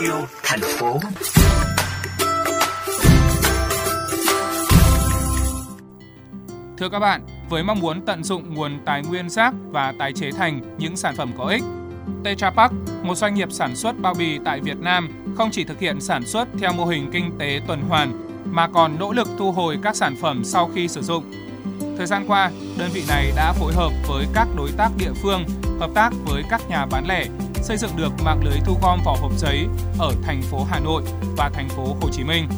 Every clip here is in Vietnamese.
yêu thành phố. Thưa các bạn, với mong muốn tận dụng nguồn tài nguyên rác và tái chế thành những sản phẩm có ích, Tetra Pak, một doanh nghiệp sản xuất bao bì tại Việt Nam, không chỉ thực hiện sản xuất theo mô hình kinh tế tuần hoàn mà còn nỗ lực thu hồi các sản phẩm sau khi sử dụng. Thời gian qua, đơn vị này đã phối hợp với các đối tác địa phương, hợp tác với các nhà bán lẻ, xây dựng được mạng lưới thu gom vỏ hộp giấy ở thành phố Hà Nội và thành phố Hồ Chí Minh.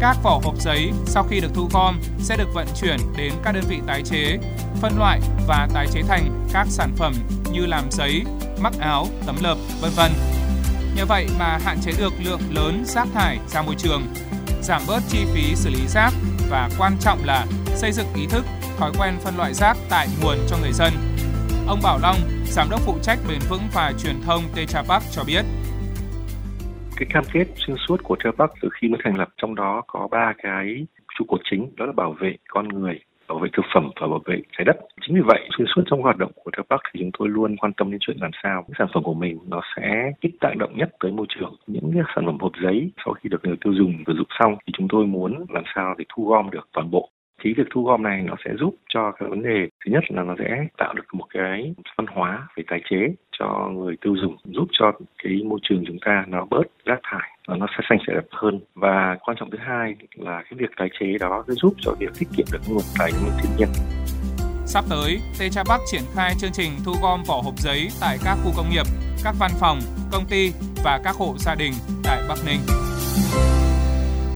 Các vỏ hộp giấy sau khi được thu gom sẽ được vận chuyển đến các đơn vị tái chế, phân loại và tái chế thành các sản phẩm như làm giấy, mắc áo, tấm lợp, vân vân. Nhờ vậy mà hạn chế được lượng lớn rác thải ra môi trường, giảm bớt chi phí xử lý rác và quan trọng là xây dựng ý thức, thói quen phân loại rác tại nguồn cho người dân. Ông Bảo Long, giám đốc phụ trách bền vững và truyền thông Tetra Pak cho biết cái cam kết xuyên suốt của Tetra Pak từ khi mới thành lập trong đó có ba cái trụ cột chính đó là bảo vệ con người bảo vệ thực phẩm và bảo vệ trái đất. Chính vì vậy, xuyên suốt trong hoạt động của Tetra Pak thì chúng tôi luôn quan tâm đến chuyện làm sao những sản phẩm của mình nó sẽ ít tác động nhất tới môi trường. Những cái sản phẩm hộp giấy sau khi được người tiêu dùng sử dụng xong thì chúng tôi muốn làm sao để thu gom được toàn bộ thì việc thu gom này nó sẽ giúp cho cái vấn đề thứ nhất là nó sẽ tạo được một cái văn hóa về tái chế cho người tiêu dùng giúp cho cái môi trường chúng ta nó bớt rác thải và nó sẽ xanh sẽ đẹp hơn và quan trọng thứ hai là cái việc tái chế đó sẽ giúp cho việc tiết kiệm được nguồn tài nguyên thiên nhiên Sắp tới, Tetra Bắc triển khai chương trình thu gom vỏ hộp giấy tại các khu công nghiệp, các văn phòng, công ty và các hộ gia đình tại Bắc Ninh.